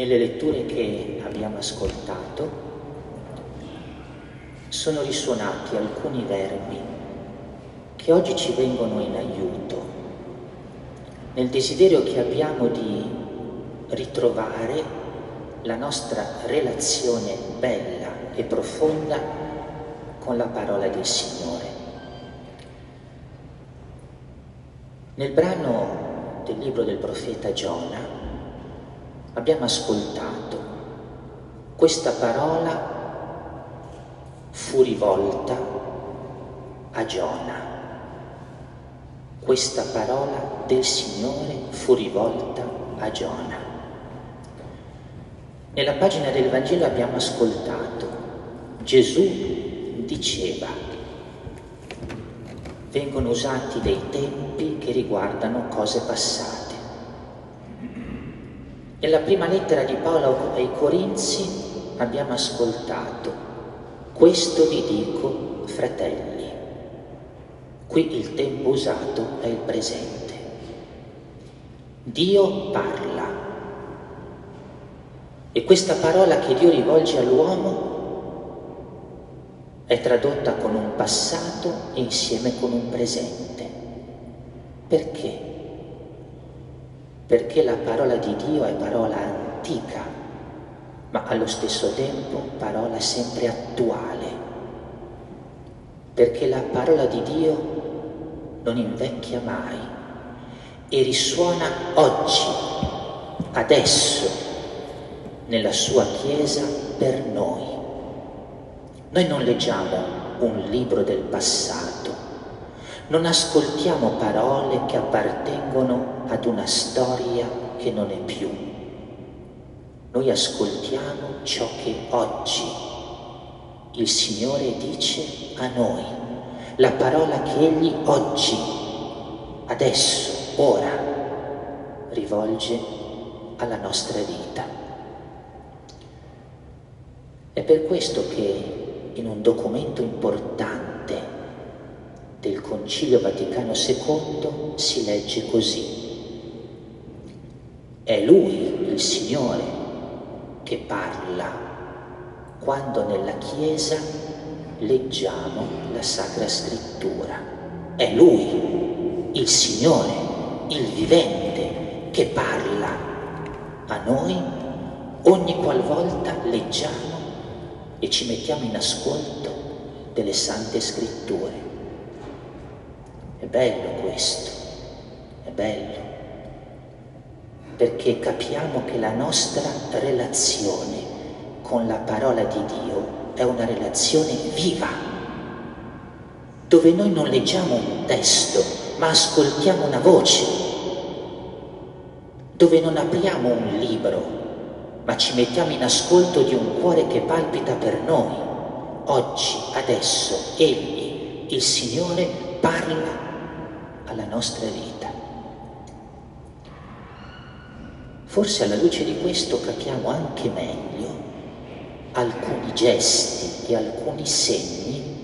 nelle letture che abbiamo ascoltato sono risuonati alcuni verbi che oggi ci vengono in aiuto nel desiderio che abbiamo di ritrovare la nostra relazione bella e profonda con la parola del Signore. Nel brano del libro del profeta Giona abbiamo ascoltato questa parola fu rivolta a Giona. Questa parola del Signore fu rivolta a Giona. Nella pagina del Vangelo abbiamo ascoltato Gesù diceva, vengono usati dei tempi che riguardano cose passate. Nella prima lettera di Paolo ai Corinzi abbiamo ascoltato questo vi dico, fratelli. Qui il tempo usato è il presente. Dio parla. E questa parola che Dio rivolge all'uomo è tradotta con un passato insieme con un presente. Perché? Perché la parola di Dio è parola antica, ma allo stesso tempo parola sempre attuale, perché la parola di Dio non invecchia mai e risuona oggi, adesso, nella sua Chiesa per noi. Noi non leggiamo un libro del passato, non ascoltiamo parole che appartengono ad una storia che non è più noi ascoltiamo ciò che oggi il Signore dice a noi, la parola che Egli oggi, adesso, ora, rivolge alla nostra vita. È per questo che in un documento importante Concilio Vaticano II si legge così. È Lui, il Signore, che parla quando nella Chiesa leggiamo la Sacra Scrittura. È Lui, il Signore, il vivente, che parla a noi ogni qualvolta leggiamo e ci mettiamo in ascolto delle Sante Scritture. Bello questo, è bello perché capiamo che la nostra relazione con la parola di Dio è una relazione viva, dove noi non leggiamo un testo, ma ascoltiamo una voce, dove non apriamo un libro, ma ci mettiamo in ascolto di un cuore che palpita per noi. Oggi, adesso, Egli, il Signore, parla alla nostra vita. Forse alla luce di questo capiamo anche meglio alcuni gesti e alcuni segni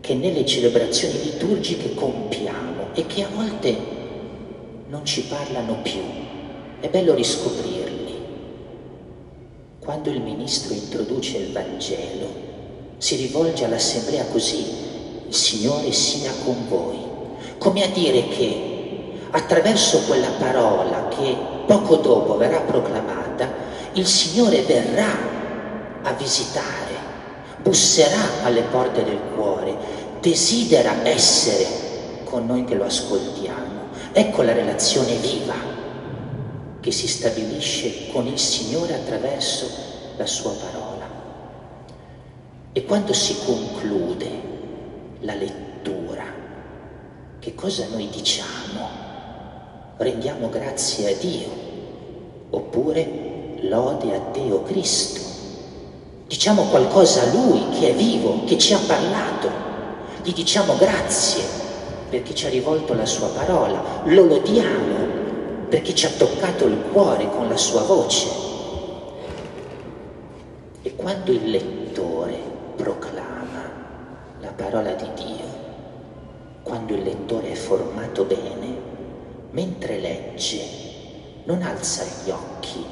che nelle celebrazioni liturgiche compiamo e che a volte non ci parlano più. È bello riscoprirli. Quando il ministro introduce il Vangelo, si rivolge all'assemblea così, il Signore sia con voi, come a dire che attraverso quella parola che poco dopo verrà proclamata, il Signore verrà a visitare, busserà alle porte del cuore, desidera essere con noi che lo ascoltiamo. Ecco la relazione viva che si stabilisce con il Signore attraverso la sua parola. E quando si conclude la lettura, che cosa noi diciamo? rendiamo grazie a Dio, oppure lode a Dio Cristo. Diciamo qualcosa a Lui che è vivo, che ci ha parlato, gli diciamo grazie perché ci ha rivolto la sua parola, lo lodiamo perché ci ha toccato il cuore con la sua voce. E quando il lettore proclama la parola di Dio, quando il lettore è formato bene, mentre legge, non alza gli occhi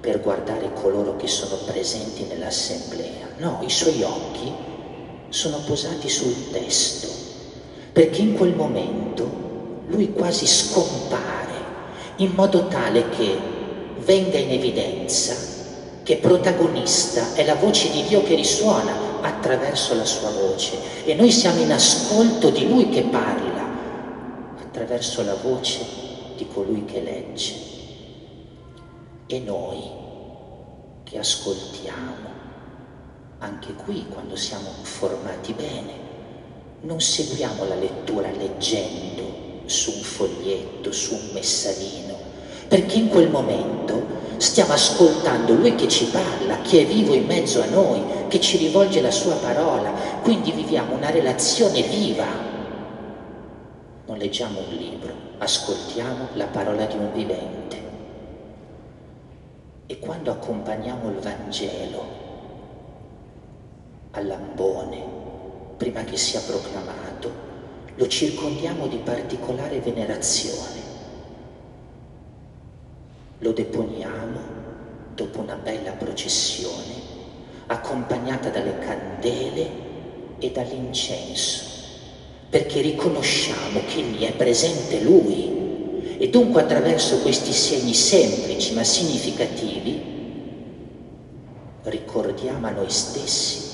per guardare coloro che sono presenti nell'assemblea. No, i suoi occhi sono posati sul testo, perché in quel momento lui quasi scompare in modo tale che venga in evidenza che protagonista è la voce di Dio che risuona attraverso la sua voce e noi siamo in ascolto di lui che parla attraverso la voce di colui che legge. E noi che ascoltiamo, anche qui quando siamo formati bene, non seguiamo la lettura leggendo su un foglietto, su un messalino, perché in quel momento stiamo ascoltando Lui che ci parla, che è vivo in mezzo a noi, che ci rivolge la sua parola, quindi viviamo una relazione viva. Non leggiamo un libro, ascoltiamo la parola di un vivente. E quando accompagniamo il Vangelo all'ambone, prima che sia proclamato, lo circondiamo di particolare venerazione. Lo deponiamo dopo una bella processione, accompagnata dalle candele e dall'incenso, perché riconosciamo che lì è presente Lui e dunque attraverso questi segni semplici ma significativi ricordiamo a noi stessi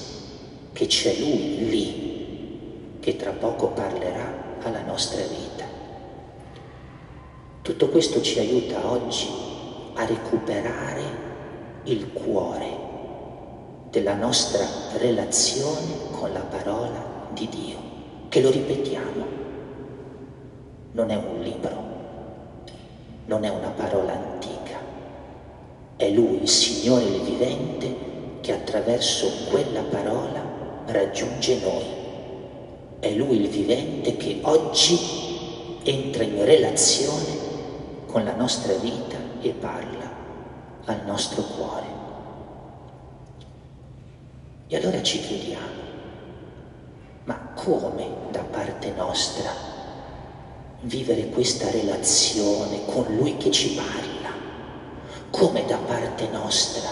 che c'è Lui lì che tra poco parlerà alla nostra vita. Tutto questo ci aiuta oggi a recuperare il cuore della nostra relazione con la parola di Dio, che lo ripetiamo, non è un libro, non è una parola antica, è Lui, il Signore il vivente, che attraverso quella parola raggiunge noi. È Lui il vivente che oggi entra in relazione con la nostra vita e parla al nostro cuore. E allora ci chiediamo, ma come da parte nostra vivere questa relazione con Lui che ci parla? Come da parte nostra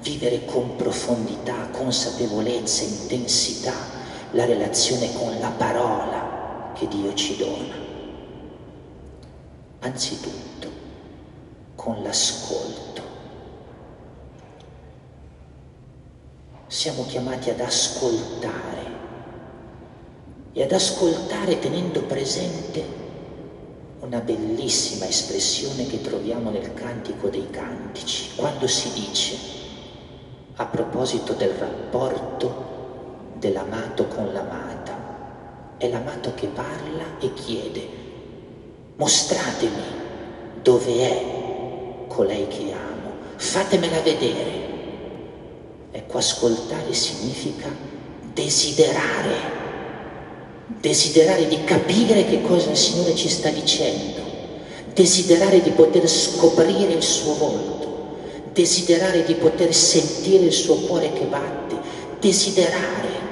vivere con profondità, consapevolezza, intensità? la relazione con la parola che Dio ci dona. Anzitutto con l'ascolto. Siamo chiamati ad ascoltare e ad ascoltare tenendo presente una bellissima espressione che troviamo nel Cantico dei Cantici, quando si dice, a proposito del rapporto dell'amato con l'amata. È l'amato che parla e chiede, mostratemi dove è colei che amo, fatemela vedere. Ecco, ascoltare significa desiderare, desiderare di capire che cosa il Signore ci sta dicendo, desiderare di poter scoprire il suo volto, desiderare di poter sentire il suo cuore che batte, desiderare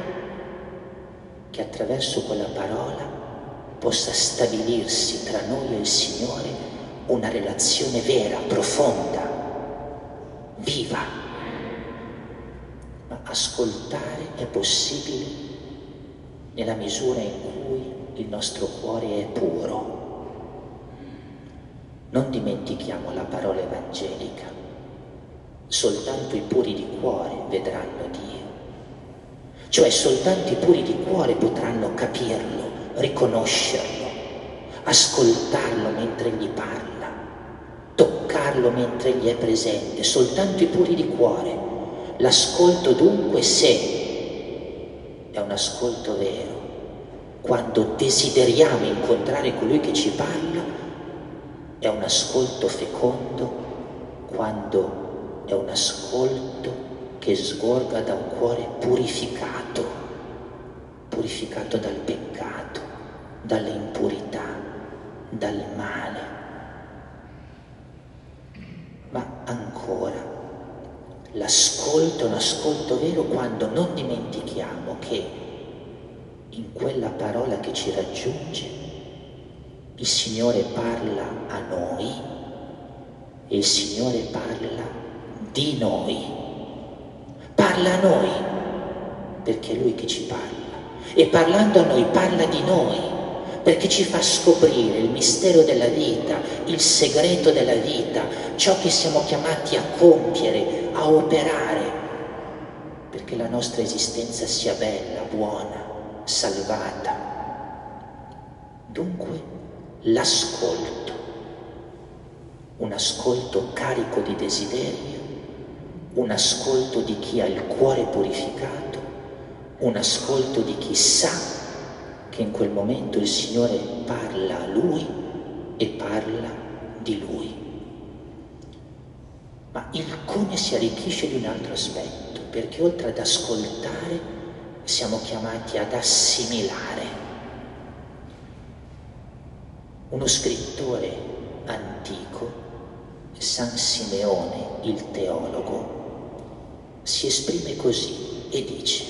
che attraverso quella parola possa stabilirsi tra noi e il Signore una relazione vera, profonda, viva. Ma ascoltare è possibile nella misura in cui il nostro cuore è puro. Non dimentichiamo la parola evangelica. Soltanto i puri di cuore vedranno Dio. Cioè soltanto i puri di cuore potranno capirlo, riconoscerlo, ascoltarlo mentre gli parla, toccarlo mentre gli è presente, soltanto i puri di cuore. L'ascolto dunque se è un ascolto vero, quando desideriamo incontrare colui che ci parla, è un ascolto fecondo, quando è un ascolto che sgorga da un cuore purificato, purificato dal peccato, dalle impurità, dal male. Ma ancora, l'ascolto è un ascolto vero quando non dimentichiamo che in quella parola che ci raggiunge il Signore parla a noi e il Signore parla di noi. Parla a noi, perché è Lui che ci parla. E parlando a noi parla di noi, perché ci fa scoprire il mistero della vita, il segreto della vita, ciò che siamo chiamati a compiere, a operare, perché la nostra esistenza sia bella, buona, salvata. Dunque l'ascolto, un ascolto carico di desiderio, un ascolto di chi ha il cuore purificato, un ascolto di chi sa che in quel momento il Signore parla a lui e parla di lui. Ma il come si arricchisce di un altro aspetto, perché oltre ad ascoltare siamo chiamati ad assimilare. Uno scrittore antico, San Simeone il teologo, si esprime così e dice,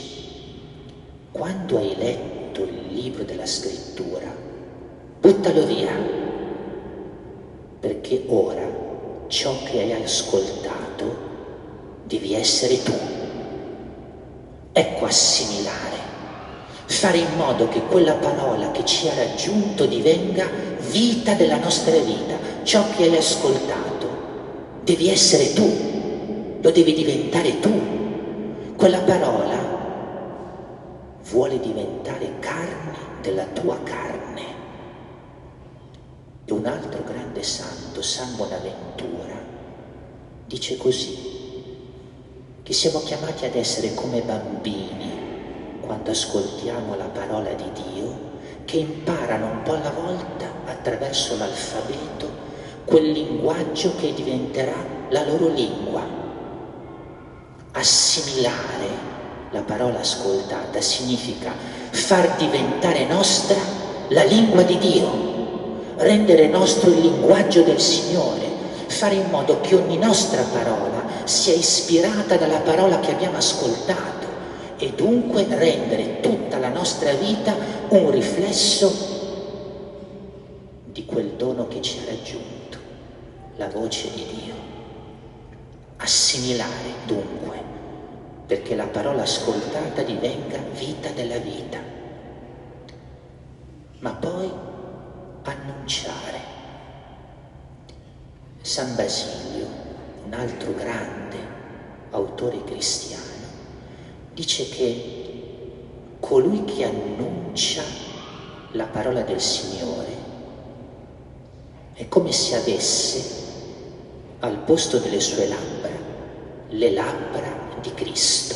quando hai letto il libro della scrittura, buttalo via, perché ora ciò che hai ascoltato devi essere tu. Ecco assimilare, fare in modo che quella parola che ci ha raggiunto divenga vita della nostra vita, ciò che hai ascoltato. Devi essere tu, lo devi diventare tu. Quella parola vuole diventare carne della tua carne. E un altro grande santo, San Bonaventura, dice così, che siamo chiamati ad essere come bambini quando ascoltiamo la parola di Dio, che imparano un po' alla volta attraverso l'alfabeto quel linguaggio che diventerà la loro lingua. Assimilare la parola ascoltata significa far diventare nostra la lingua di Dio, rendere nostro il linguaggio del Signore, fare in modo che ogni nostra parola sia ispirata dalla parola che abbiamo ascoltato e dunque rendere tutta la nostra vita un riflesso di quel dono che ci ha raggiunto, la voce di Dio. Assimilare dunque, perché la parola ascoltata divenga vita della vita, ma poi annunciare. San Basilio un altro grande autore cristiano, dice che colui che annuncia la parola del Signore è come se avesse al posto delle sue labbra le labbra di Cristo.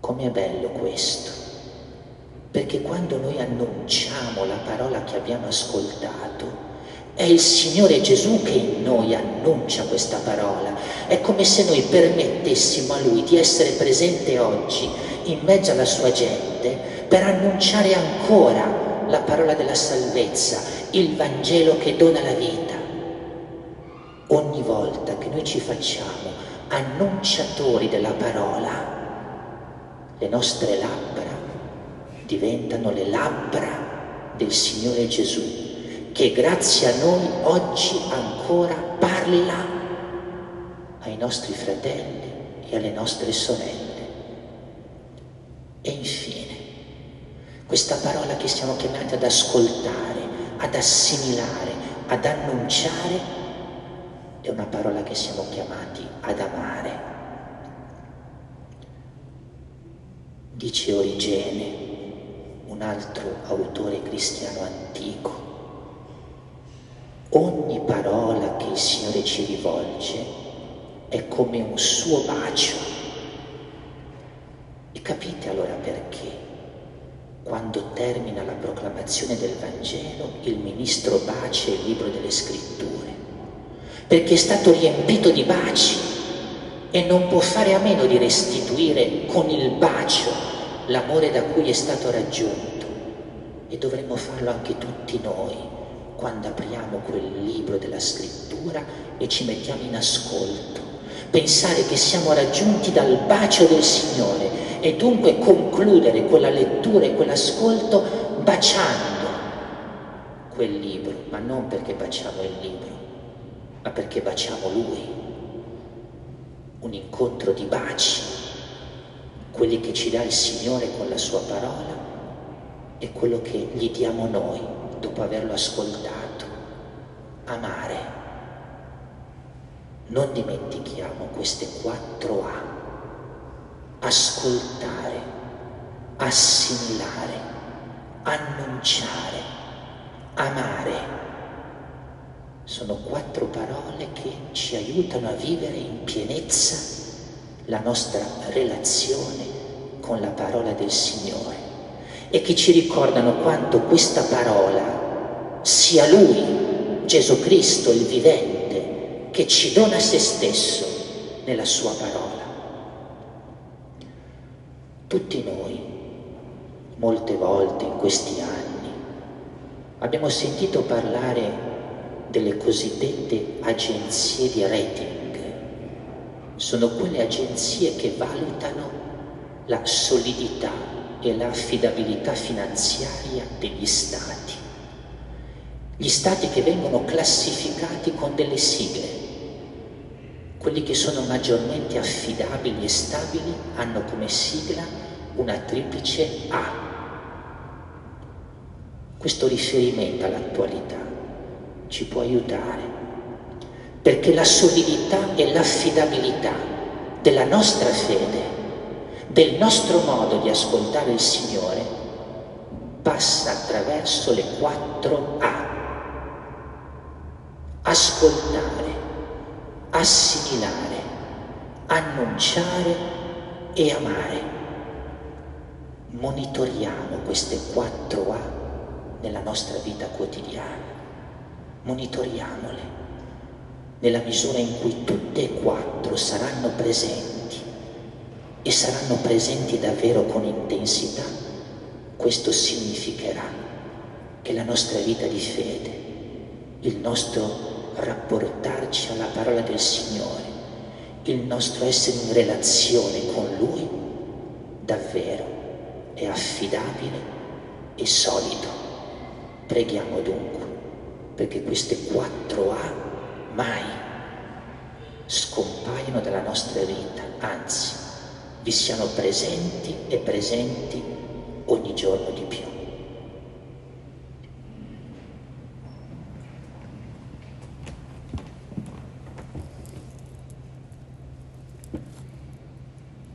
Com'è bello questo, perché quando noi annunciamo la parola che abbiamo ascoltato, è il Signore Gesù che in noi annuncia questa parola. È come se noi permettessimo a Lui di essere presente oggi in mezzo alla sua gente per annunciare ancora la parola della salvezza, il Vangelo che dona la vita. Ogni volta che noi ci facciamo annunciatori della parola, le nostre labbra diventano le labbra del Signore Gesù che grazie a noi oggi ancora parla ai nostri fratelli e alle nostre sorelle. E infine, questa parola che siamo chiamati ad ascoltare, ad assimilare, ad annunciare, è una parola che siamo chiamati ad amare. Dice Origene, altro autore cristiano antico, Ogni parola che il Signore ci rivolge è come un suo bacio. E capite allora perché? Quando termina la proclamazione del Vangelo, il ministro bacia il libro delle scritture, perché è stato riempito di baci e non può fare a meno di restituire con il bacio l'amore da cui è stato raggiunto. E dovremmo farlo anche tutti noi quando apriamo quel libro della scrittura e ci mettiamo in ascolto. Pensare che siamo raggiunti dal bacio del Signore e dunque concludere quella lettura e quell'ascolto baciando quel libro, ma non perché baciamo il libro, ma perché baciamo Lui. un incontro di baci, quelli che ci dà il Signore con la sua parola e quello che gli diamo noi dopo averlo ascoltato. Amare. Non dimentichiamo queste quattro A. Ascoltare, assimilare, annunciare, amare. Sono quattro parole che ci aiutano a vivere in pienezza la nostra relazione con la parola del Signore e che ci ricordano quanto questa parola sia Lui, Gesù Cristo, il vivente, che ci dona se stesso nella sua parola. Tutti noi, molte volte in questi anni, abbiamo sentito parlare delle cosiddette agenzie di rating. Sono quelle agenzie che valutano la solidità e l'affidabilità finanziaria degli stati. Gli stati che vengono classificati con delle sigle. Quelli che sono maggiormente affidabili e stabili hanno come sigla una triplice A. Questo riferimento all'attualità ci può aiutare perché la solidità e l'affidabilità della nostra fede del nostro modo di ascoltare il Signore passa attraverso le quattro A. Ascoltare, assimilare, annunciare e amare. Monitoriamo queste quattro A nella nostra vita quotidiana. Monitoriamole nella misura in cui tutte e quattro saranno presenti e saranno presenti davvero con intensità, questo significherà che la nostra vita di fede, il nostro rapportarci alla parola del Signore, il nostro essere in relazione con Lui, davvero è affidabile e solido. Preghiamo dunque perché queste quattro A mai scompaiano dalla nostra vita, anzi vi siano presenti e presenti ogni giorno di più.